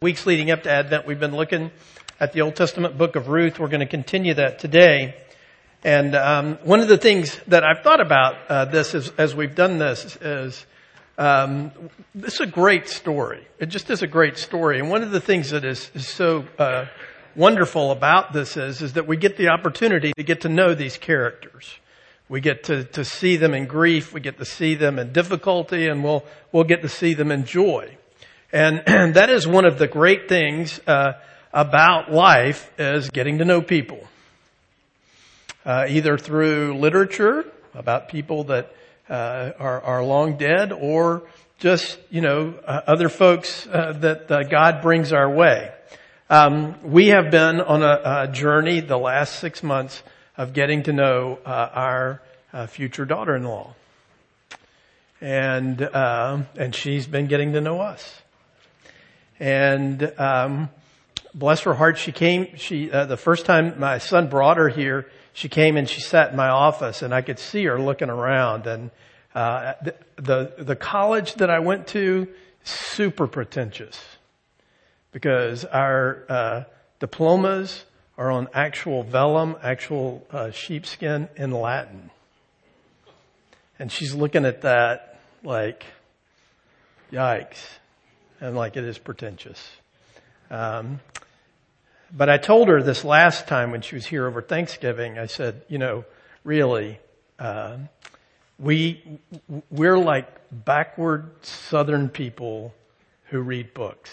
Weeks leading up to Advent, we've been looking at the Old Testament book of Ruth. We're going to continue that today. And um, one of the things that I've thought about uh, this is, as we've done this is um, this is a great story. It just is a great story. And one of the things that is, is so uh, wonderful about this is is that we get the opportunity to get to know these characters. We get to, to see them in grief. We get to see them in difficulty, and we'll we'll get to see them in joy. And, that is one of the great things uh, about life is getting to know people. Uh, either through literature about people that uh, are, are long dead or just, you know, uh, other folks uh, that uh, God brings our way. Um, we have been on a, a, journey the last six months of getting to know our future daughter-in-law. And, and she's been getting to know us. And um, bless her heart, she came. She uh, the first time my son brought her here, she came and she sat in my office, and I could see her looking around. And uh, the, the the college that I went to, super pretentious, because our uh, diplomas are on actual vellum, actual uh, sheepskin in Latin. And she's looking at that like, yikes and like it is pretentious. Um, but I told her this last time when she was here over Thanksgiving, I said, you know, really, uh, we, we're like backward southern people who read books.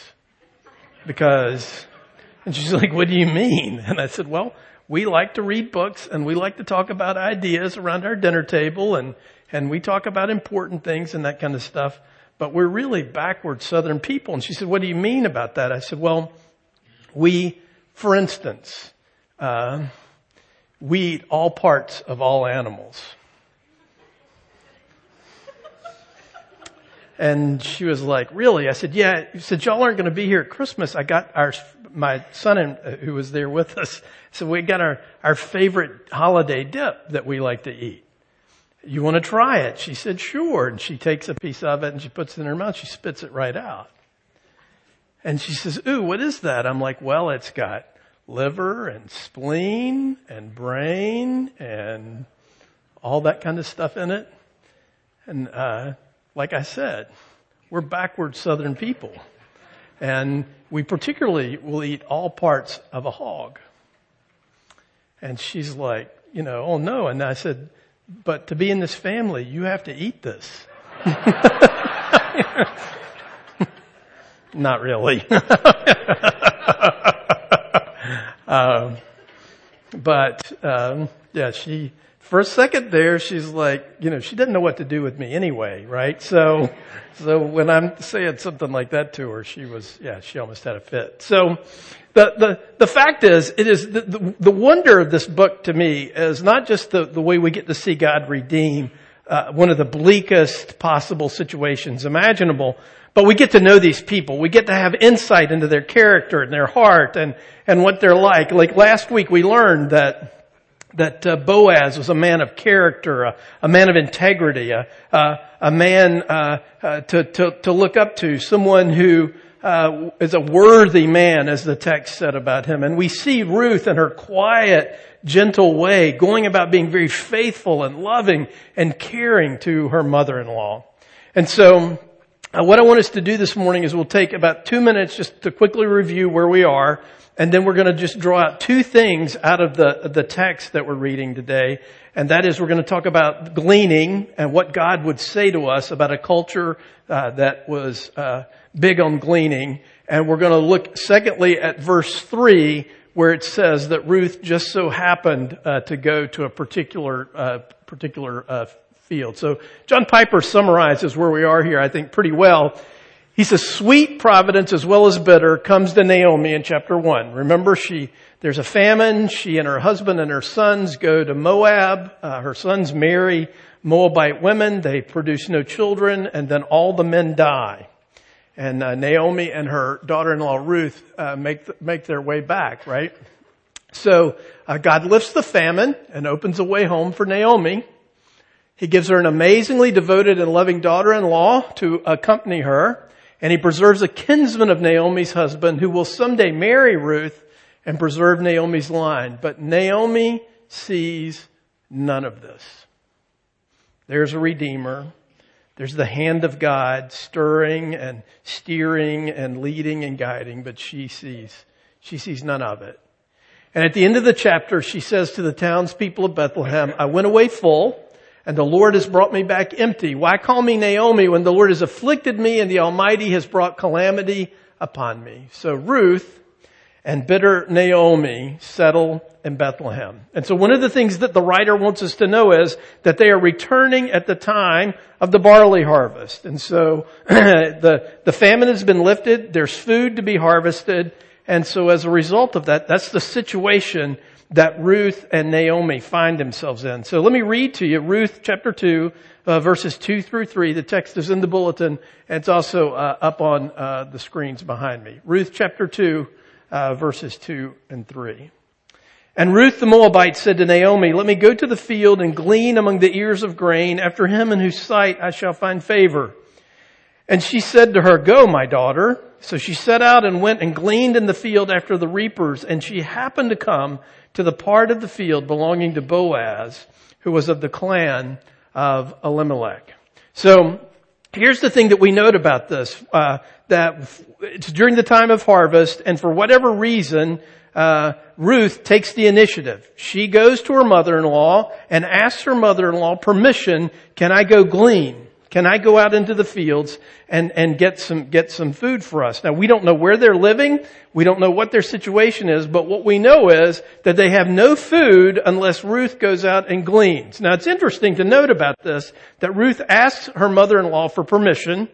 Because, and she's like, what do you mean? And I said, well, we like to read books and we like to talk about ideas around our dinner table and, and we talk about important things and that kind of stuff but we're really backward southern people. And she said, what do you mean about that? I said, well, we, for instance, uh, we eat all parts of all animals. And she was like, really? I said, yeah. He said, y'all aren't going to be here at Christmas. I got our, my son in, uh, who was there with us. So we got our, our favorite holiday dip that we like to eat you want to try it? She said, sure. And she takes a piece of it and she puts it in her mouth. She spits it right out. And she says, ooh, what is that? I'm like, well, it's got liver and spleen and brain and all that kind of stuff in it. And, uh, like I said, we're backward southern people. And we particularly will eat all parts of a hog. And she's like, you know, oh no. And I said, but to be in this family, you have to eat this. Not really. um, but um, yeah, she for a second there, she's like, you know, she didn't know what to do with me anyway, right? So, so when I'm saying something like that to her, she was, yeah, she almost had a fit. So, the, the, the fact is, it is the, the, the wonder of this book to me is not just the, the way we get to see God redeem uh, one of the bleakest possible situations imaginable, but we get to know these people. We get to have insight into their character and their heart and, and what they're like. Like last week we learned that that uh, Boaz was a man of character, a, a man of integrity, a, a, a man uh, uh, to, to, to look up to, someone who uh, is a worthy man, as the text said about him. And we see Ruth in her quiet, gentle way, going about being very faithful and loving and caring to her mother-in-law. And so, uh, what I want us to do this morning is we'll take about two minutes just to quickly review where we are and then we're going to just draw out two things out of the, the text that we're reading today. And that is we're going to talk about gleaning and what God would say to us about a culture uh, that was uh, big on gleaning. And we're going to look secondly at verse three where it says that Ruth just so happened uh, to go to a particular uh, particular uh, field. So John Piper summarizes where we are here, I think, pretty well he says, sweet providence as well as bitter comes to Naomi in chapter one. Remember, she, there's a famine. She and her husband and her sons go to Moab. Uh, her sons marry Moabite women. They produce no children and then all the men die. And uh, Naomi and her daughter-in-law Ruth uh, make, make their way back, right? So uh, God lifts the famine and opens a way home for Naomi. He gives her an amazingly devoted and loving daughter-in-law to accompany her. And he preserves a kinsman of Naomi's husband who will someday marry Ruth and preserve Naomi's line. But Naomi sees none of this. There's a redeemer. There's the hand of God stirring and steering and leading and guiding, but she sees, she sees none of it. And at the end of the chapter, she says to the townspeople of Bethlehem, I went away full and the Lord has brought me back empty. Why call me Naomi when the Lord has afflicted me and the Almighty has brought calamity upon me? So Ruth and bitter Naomi settle in Bethlehem. And so one of the things that the writer wants us to know is that they are returning at the time of the barley harvest. And so the, the famine has been lifted. There's food to be harvested. And so as a result of that, that's the situation that Ruth and Naomi find themselves in. So let me read to you Ruth chapter 2, uh, verses 2 through 3. The text is in the bulletin and it's also uh, up on uh, the screens behind me. Ruth chapter 2, uh, verses 2 and 3. And Ruth the Moabite said to Naomi, let me go to the field and glean among the ears of grain after him in whose sight I shall find favor. And she said to her, go, my daughter. So she set out and went and gleaned in the field after the reapers. And she happened to come to the part of the field belonging to Boaz, who was of the clan of Elimelech. So here's the thing that we note about this, uh, that it's during the time of harvest, and for whatever reason, uh, Ruth takes the initiative. She goes to her mother-in-law and asks her mother-in-law permission, can I go glean? Can I go out into the fields and, and get some, get some food for us? Now we don't know where they're living. We don't know what their situation is, but what we know is that they have no food unless Ruth goes out and gleans. Now it's interesting to note about this that Ruth asks her mother-in-law for permission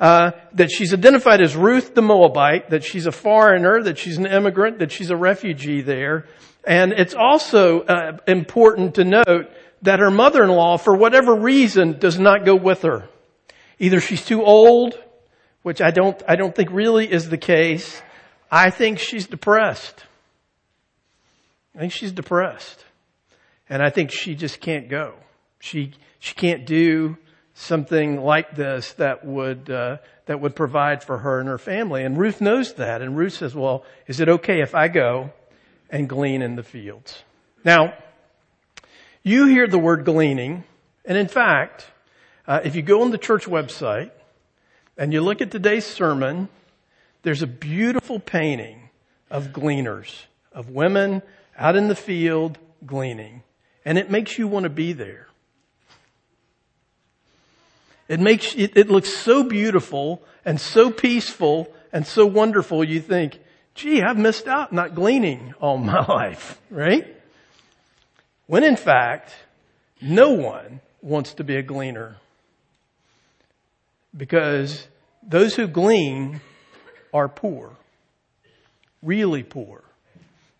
uh, that she's identified as Ruth the Moabite, that she's a foreigner, that she's an immigrant, that she's a refugee there. And it's also uh, important to note that her mother-in-law, for whatever reason, does not go with her. Either she's too old, which I don't, I don't think really is the case. I think she's depressed. I think she's depressed. And I think she just can't go. She, she can't do something like this that would uh, that would provide for her and her family. And Ruth knows that. And Ruth says, "Well, is it okay if I go and glean in the fields?" Now, you hear the word gleaning, and in fact, uh, if you go on the church website and you look at today's sermon, there's a beautiful painting of gleaners, of women out in the field gleaning, and it makes you want to be there. It makes, it, it looks so beautiful and so peaceful and so wonderful you think, gee, I've missed out not gleaning all my life, right? When in fact, no one wants to be a gleaner. Because those who glean are poor. Really poor.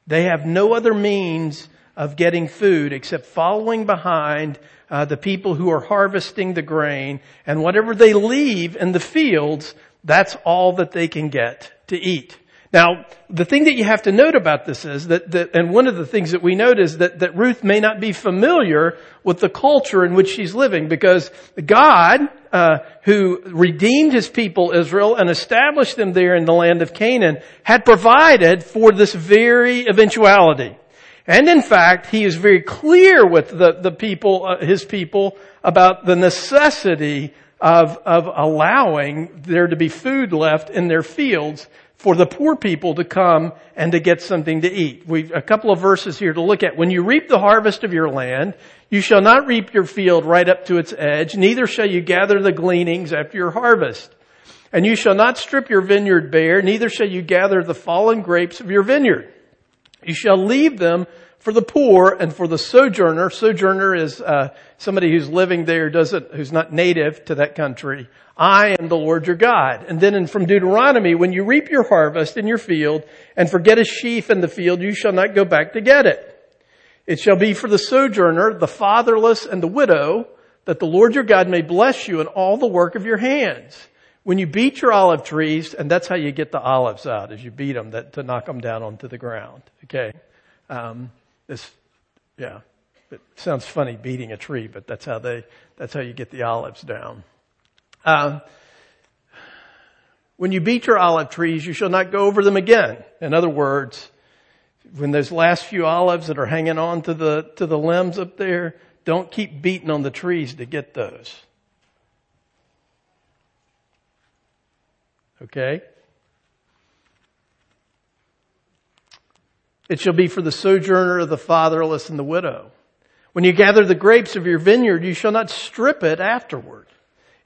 They have no other means of getting food except following behind uh, the people who are harvesting the grain and whatever they leave in the fields, that's all that they can get to eat. Now, the thing that you have to note about this is that, that and one of the things that we note is that, that Ruth may not be familiar with the culture in which she's living because God, uh, who redeemed his people Israel and established them there in the land of Canaan, had provided for this very eventuality. And in fact, he is very clear with the, the people, uh, his people, about the necessity of, of allowing there to be food left in their fields for the poor people to come and to get something to eat. We've a couple of verses here to look at. When you reap the harvest of your land, you shall not reap your field right up to its edge, neither shall you gather the gleanings after your harvest. And you shall not strip your vineyard bare, neither shall you gather the fallen grapes of your vineyard. You shall leave them for the poor and for the sojourner. Sojourner is uh, somebody who's living there, doesn't, who's not native to that country. I am the Lord your God. And then in, from Deuteronomy, when you reap your harvest in your field and forget a sheaf in the field, you shall not go back to get it. It shall be for the sojourner, the fatherless, and the widow, that the Lord your God may bless you in all the work of your hands. When you beat your olive trees, and that's how you get the olives out, is you beat them that, to knock them down onto the ground. Okay? Um, this, yeah, it sounds funny beating a tree, but that's how they, that's how you get the olives down. Uh, When you beat your olive trees, you shall not go over them again. In other words, when those last few olives that are hanging on to the, to the limbs up there, don't keep beating on the trees to get those. Okay? It shall be for the sojourner, the fatherless, and the widow. When you gather the grapes of your vineyard, you shall not strip it afterward.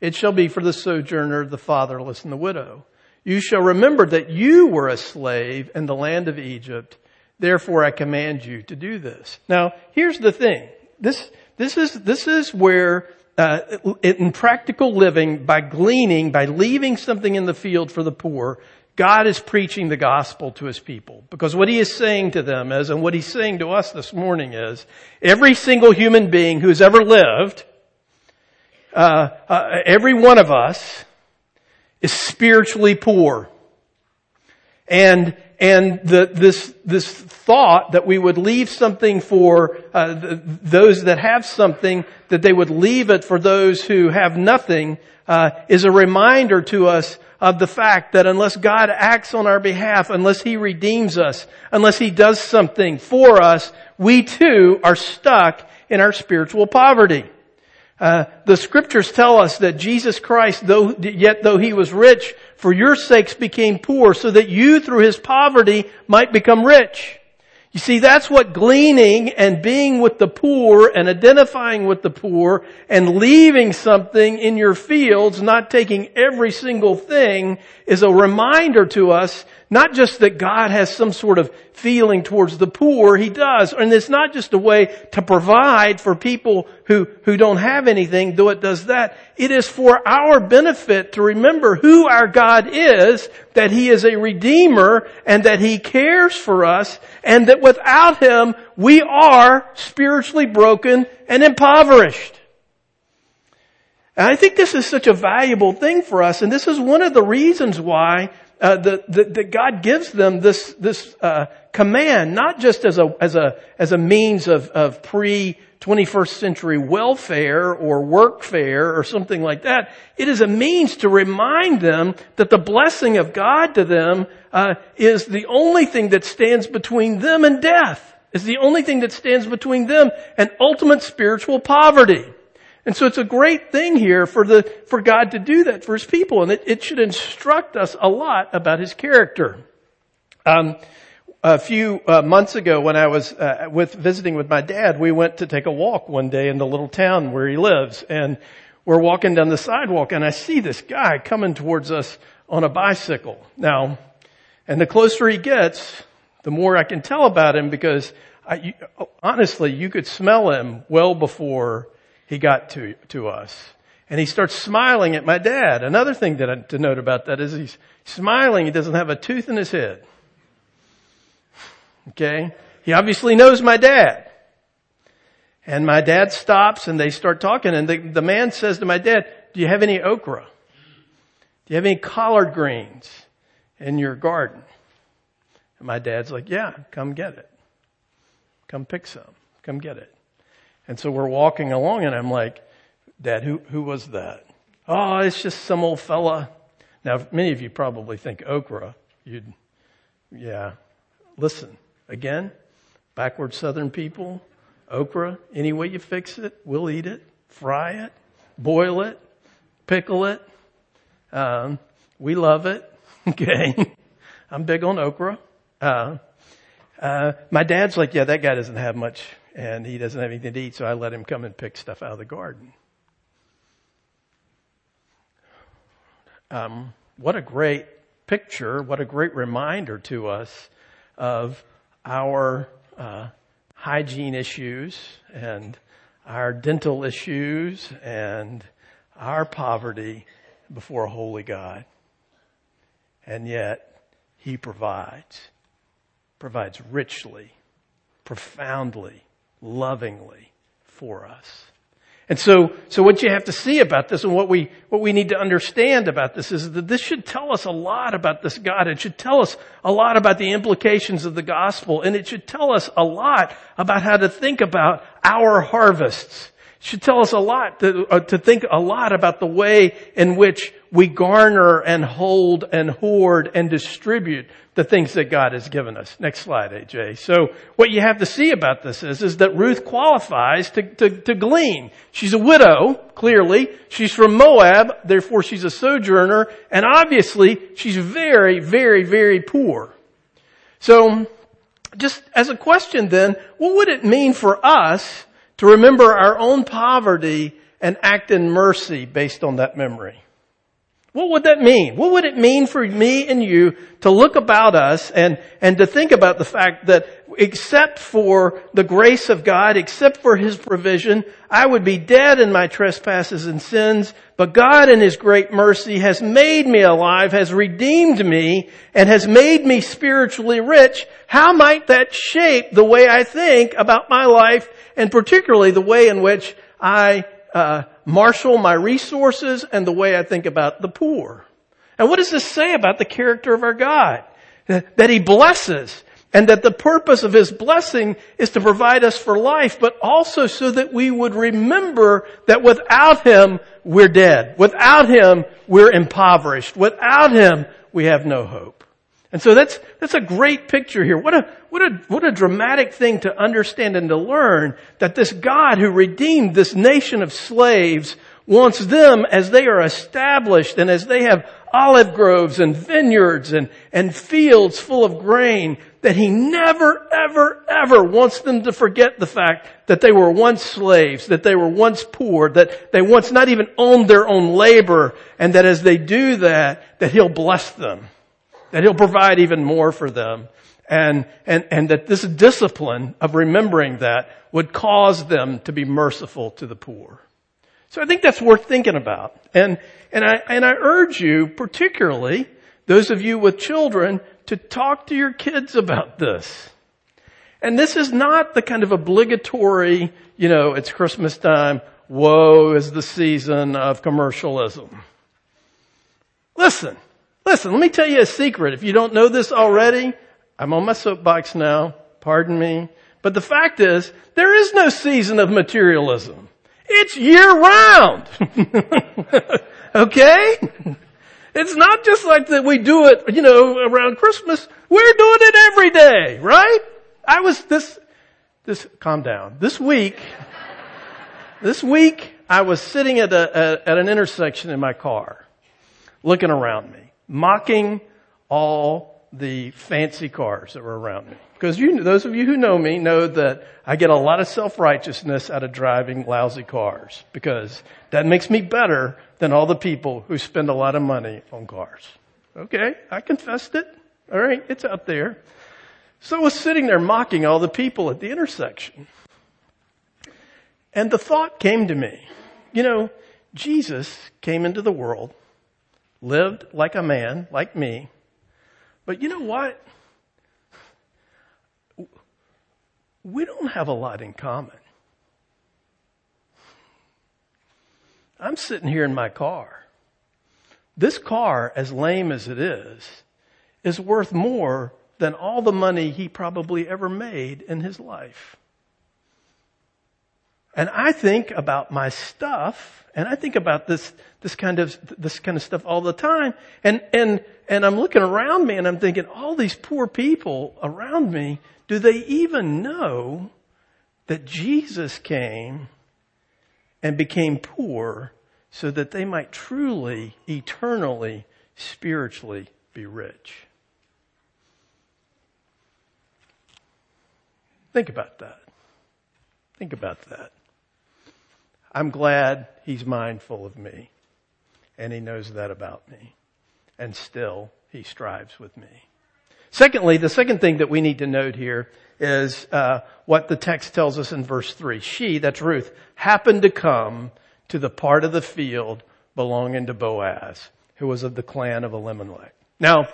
It shall be for the sojourner, the fatherless, and the widow. You shall remember that you were a slave in the land of Egypt. Therefore I command you to do this. Now, here's the thing. This, this is, this is where, uh, in practical living, by gleaning, by leaving something in the field for the poor, God is preaching the gospel to his people. Because what he is saying to them is, and what he's saying to us this morning is, every single human being who's ever lived, uh, uh, every one of us is spiritually poor. And, and the, this, this thought that we would leave something for uh, those that have something, that they would leave it for those who have nothing, uh, is a reminder to us of the fact that unless God acts on our behalf, unless He redeems us, unless He does something for us, we too are stuck in our spiritual poverty. Uh, the scriptures tell us that Jesus Christ, though, yet though He was rich, for your sakes became poor, so that you through His poverty might become rich. You see, that's what gleaning and being with the poor and identifying with the poor and leaving something in your fields, not taking every single thing, is a reminder to us not just that God has some sort of feeling towards the poor, He does. And it's not just a way to provide for people who, who don't have anything, though it does that. It is for our benefit to remember who our God is, that He is a Redeemer, and that He cares for us, and that without Him, we are spiritually broken and impoverished. And I think this is such a valuable thing for us, and this is one of the reasons why uh, that God gives them this this uh, command, not just as a as a as a means of of pre 21st century welfare or workfare or something like that. It is a means to remind them that the blessing of God to them uh, is the only thing that stands between them and death. Is the only thing that stands between them and ultimate spiritual poverty. And so it's a great thing here for the, for God to do that for His people, and it, it should instruct us a lot about His character. Um, a few uh, months ago when I was uh, with visiting with my dad, we went to take a walk one day in the little town where he lives, and we're walking down the sidewalk, and I see this guy coming towards us on a bicycle. Now, and the closer he gets, the more I can tell about him because I, you, honestly, you could smell him well before he got to, to us. And he starts smiling at my dad. Another thing that I, to note about that is he's smiling. He doesn't have a tooth in his head. Okay. He obviously knows my dad. And my dad stops and they start talking and the, the man says to my dad, do you have any okra? Do you have any collard greens in your garden? And my dad's like, yeah, come get it. Come pick some. Come get it. And so we're walking along and I'm like, Dad, who, who was that? Oh, it's just some old fella. Now, many of you probably think okra. You'd, yeah. Listen, again, backward southern people, okra, any way you fix it, we'll eat it, fry it, boil it, pickle it. Um, we love it. Okay. I'm big on okra. Uh, uh, my dad's like, yeah, that guy doesn't have much and he doesn't have anything to eat, so I let him come and pick stuff out of the garden. Um, what a great picture, what a great reminder to us of our uh, hygiene issues and our dental issues and our poverty before a holy God. And yet, He provides, provides richly, profoundly, lovingly for us. And so, so what you have to see about this and what we, what we need to understand about this is that this should tell us a lot about this God. It should tell us a lot about the implications of the gospel and it should tell us a lot about how to think about our harvests. Should tell us a lot to, uh, to think a lot about the way in which we garner and hold and hoard and distribute the things that God has given us. Next slide, AJ. So what you have to see about this is, is that Ruth qualifies to, to, to glean. She's a widow, clearly. She's from Moab, therefore she's a sojourner, and obviously she's very, very, very poor. So, just as a question then, what would it mean for us to remember our own poverty and act in mercy based on that memory? What would that mean? What would it mean for me and you to look about us and, and to think about the fact that except for the grace of God, except for His provision, I would be dead in my trespasses and sins, but God in His great mercy has made me alive, has redeemed me, and has made me spiritually rich. How might that shape the way I think about my life and particularly the way in which I uh, marshal my resources and the way I think about the poor. And what does this say about the character of our God? That He blesses and that the purpose of His blessing is to provide us for life, but also so that we would remember that without Him, we're dead. Without Him, we're impoverished. Without Him, we have no hope. And so that's, that's a great picture here. What a, what a, what a dramatic thing to understand and to learn that this God who redeemed this nation of slaves wants them as they are established and as they have olive groves and vineyards and, and fields full of grain, that he never, ever, ever wants them to forget the fact that they were once slaves, that they were once poor, that they once not even owned their own labor, and that as they do that, that he'll bless them that he'll provide even more for them. And, and, and that this discipline of remembering that would cause them to be merciful to the poor. So I think that's worth thinking about. And, and I, and I urge you, particularly those of you with children, to talk to your kids about this. And this is not the kind of obligatory, you know, it's Christmas time, woe is the season of commercialism. Listen, Listen, let me tell you a secret. If you don't know this already, I'm on my soapbox now. Pardon me. But the fact is, there is no season of materialism. It's year round. okay? It's not just like that we do it, you know, around Christmas. We're doing it every day, right? I was this, this, calm down. This week, this week, I was sitting at a, at an intersection in my car, looking around me mocking all the fancy cars that were around me. Because you, those of you who know me know that I get a lot of self-righteousness out of driving lousy cars because that makes me better than all the people who spend a lot of money on cars. Okay, I confessed it. All right, it's out there. So I was sitting there mocking all the people at the intersection. And the thought came to me, you know, Jesus came into the world lived like a man, like me. But you know what? We don't have a lot in common. I'm sitting here in my car. This car, as lame as it is, is worth more than all the money he probably ever made in his life. And I think about my stuff, and I think about this, this kind of, this kind of stuff all the time. And, and, and I'm looking around me and I'm thinking, all these poor people around me, do they even know that Jesus came and became poor so that they might truly, eternally, spiritually be rich? Think about that. Think about that. I'm glad he's mindful of me and he knows that about me. And still he strives with me. Secondly, the second thing that we need to note here is uh, what the text tells us in verse three. She, that's Ruth, happened to come to the part of the field belonging to Boaz, who was of the clan of Elimelech. Now,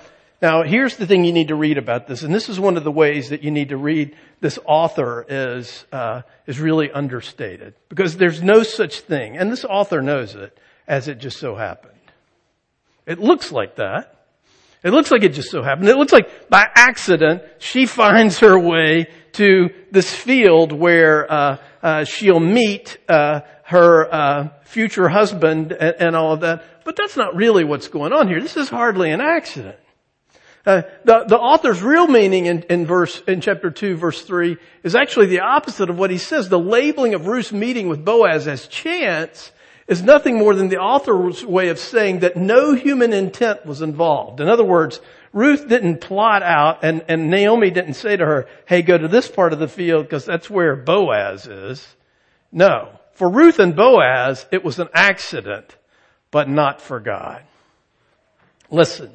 now, here's the thing you need to read about this, and this is one of the ways that you need to read this author is uh, is really understated because there's no such thing, and this author knows it, as it just so happened. It looks like that. It looks like it just so happened. It looks like by accident she finds her way to this field where uh, uh, she'll meet uh, her uh, future husband and, and, all of that. But that's not really what's going on here. This is hardly an accident. Uh, the, the author's real meaning in, in verse in chapter two, verse three, is actually the opposite of what he says. The labeling of Ruth's meeting with Boaz as chance is nothing more than the author's way of saying that no human intent was involved. In other words, Ruth didn't plot out and, and Naomi didn't say to her, hey, go to this part of the field because that's where Boaz is. No. For Ruth and Boaz, it was an accident, but not for God. Listen,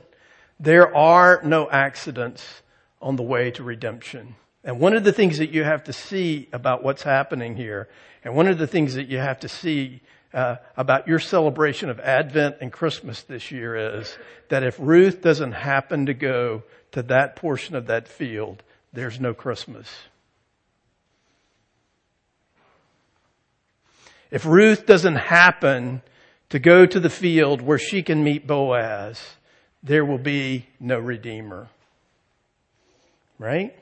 there are no accidents on the way to redemption. And one of the things that you have to see about what's happening here, and one of the things that you have to see uh, about your celebration of Advent and Christmas this year is that if Ruth doesn't happen to go to that portion of that field, there's no Christmas. If Ruth doesn't happen to go to the field where she can meet Boaz, there will be no Redeemer. Right?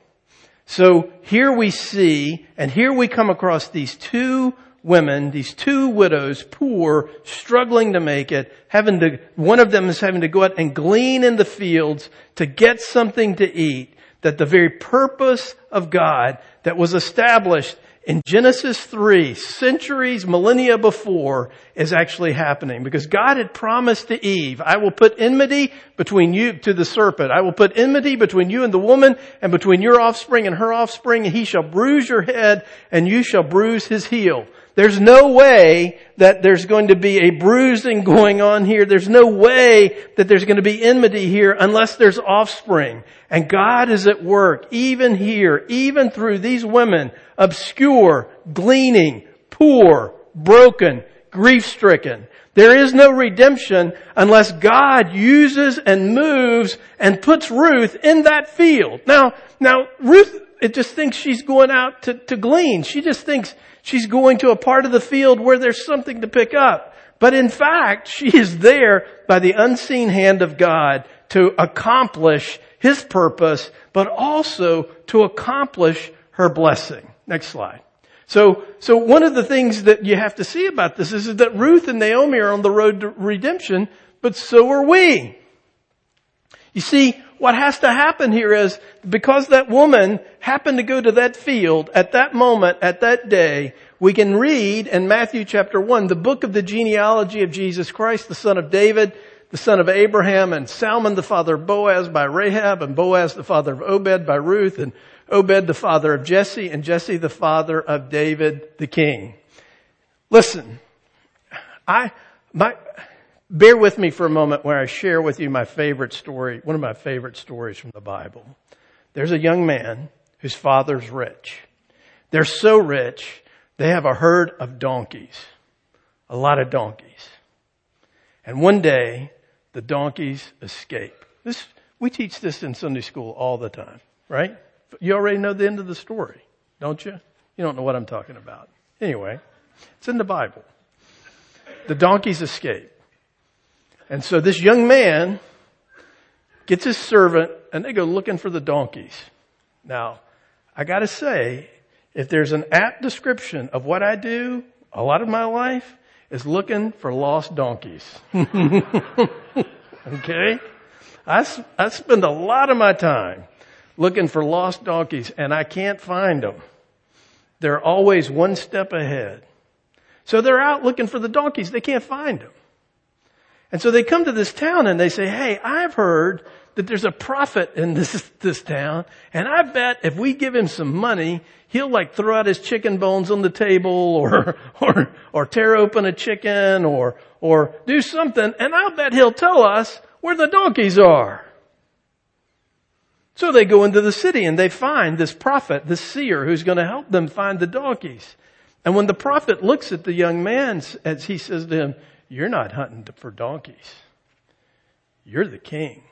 So here we see, and here we come across these two women, these two widows, poor, struggling to make it, having to, one of them is having to go out and glean in the fields to get something to eat, that the very purpose of God that was established in Genesis 3, centuries, millennia before, is actually happening. Because God had promised to Eve, I will put enmity between you, to the serpent. I will put enmity between you and the woman, and between your offspring and her offspring, and he shall bruise your head, and you shall bruise his heel. There's no way that there's going to be a bruising going on here. There's no way that there's going to be enmity here unless there's offspring. And God is at work, even here, even through these women, obscure, gleaning, poor, broken, grief-stricken. There is no redemption unless God uses and moves and puts Ruth in that field. Now, now Ruth, it just thinks she's going out to, to glean. She just thinks She's going to a part of the field where there's something to pick up. But in fact, she is there by the unseen hand of God to accomplish His purpose, but also to accomplish her blessing. Next slide. So, so one of the things that you have to see about this is, is that Ruth and Naomi are on the road to redemption, but so are we. You see, what has to happen here is because that woman happened to go to that field at that moment, at that day, we can read in Matthew chapter 1, the book of the genealogy of Jesus Christ, the son of David, the son of Abraham, and Salmon the father of Boaz by Rahab, and Boaz the father of Obed by Ruth, and Obed the father of Jesse, and Jesse the father of David the king. Listen, I, my, Bear with me for a moment where I share with you my favorite story, one of my favorite stories from the Bible. There's a young man whose father's rich. They're so rich, they have a herd of donkeys. A lot of donkeys. And one day, the donkeys escape. This, we teach this in Sunday school all the time, right? You already know the end of the story, don't you? You don't know what I'm talking about. Anyway, it's in the Bible. The donkeys escape. And so this young man gets his servant and they go looking for the donkeys. Now, I gotta say, if there's an apt description of what I do, a lot of my life is looking for lost donkeys. okay? I, I spend a lot of my time looking for lost donkeys and I can't find them. They're always one step ahead. So they're out looking for the donkeys. They can't find them. And so they come to this town and they say, hey, I've heard that there's a prophet in this, this town, and I bet if we give him some money, he'll like throw out his chicken bones on the table or, or, or tear open a chicken or, or do something, and I'll bet he'll tell us where the donkeys are. So they go into the city and they find this prophet, this seer who's going to help them find the donkeys. And when the prophet looks at the young man, as he says to him, you're not hunting for donkeys. You're the king.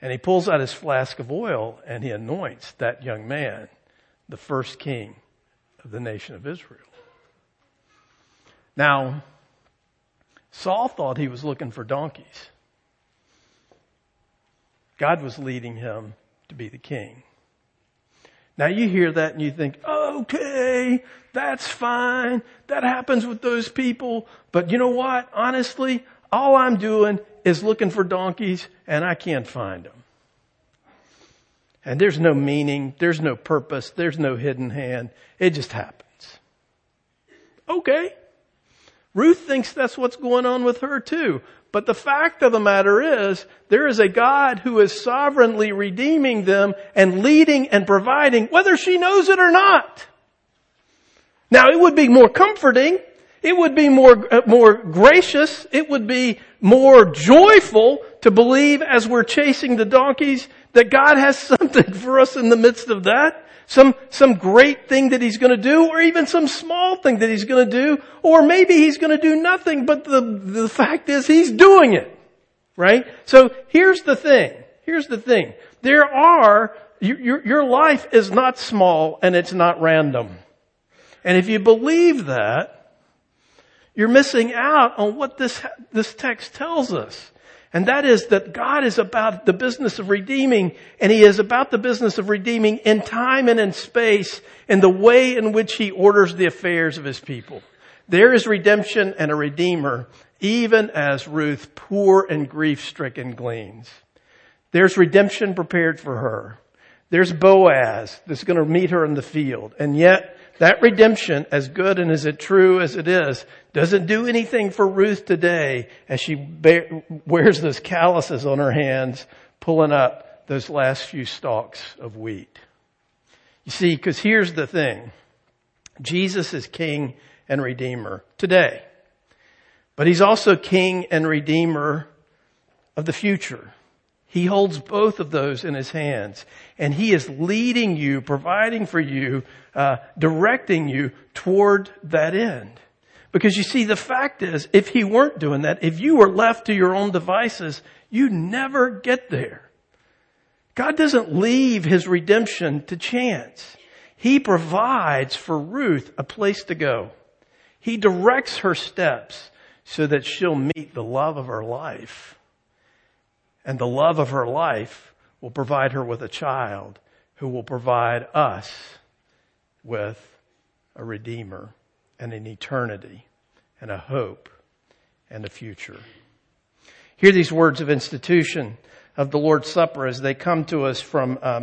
And he pulls out his flask of oil and he anoints that young man the first king of the nation of Israel. Now, Saul thought he was looking for donkeys. God was leading him to be the king. Now you hear that and you think, okay, that's fine. That happens with those people. But you know what? Honestly, all I'm doing is looking for donkeys and I can't find them. And there's no meaning, there's no purpose, there's no hidden hand. It just happens. Okay. Ruth thinks that's what's going on with her too. But the fact of the matter is, there is a God who is sovereignly redeeming them and leading and providing, whether she knows it or not. Now it would be more comforting. It would be more, uh, more gracious. It would be more joyful to believe as we're chasing the donkeys that God has something for us in the midst of that. Some, some great thing that he's gonna do, or even some small thing that he's gonna do, or maybe he's gonna do nothing, but the, the fact is he's doing it. Right? So here's the thing. Here's the thing. There are, your, your life is not small and it's not random. And if you believe that, you're missing out on what this, this text tells us. And that is that God is about the business of redeeming, and He is about the business of redeeming in time and in space in the way in which He orders the affairs of His people. There is redemption and a redeemer, even as Ruth, poor and grief stricken, gleans. There's redemption prepared for her. There's Boaz that's going to meet her in the field. And yet, that redemption, as good and as true as it is, doesn't do anything for Ruth today as she wears those calluses on her hands, pulling up those last few stalks of wheat. You see, because here's the thing. Jesus is King and Redeemer today. But He's also King and Redeemer of the future. He holds both of those in his hands and he is leading you, providing for you, uh, directing you toward that end. Because you see, the fact is, if he weren't doing that, if you were left to your own devices, you never get there. God doesn't leave his redemption to chance. He provides for Ruth a place to go. He directs her steps so that she'll meet the love of her life and the love of her life will provide her with a child who will provide us with a redeemer and an eternity and a hope and a future. Hear these words of institution of the Lord's Supper as they come to us from uh,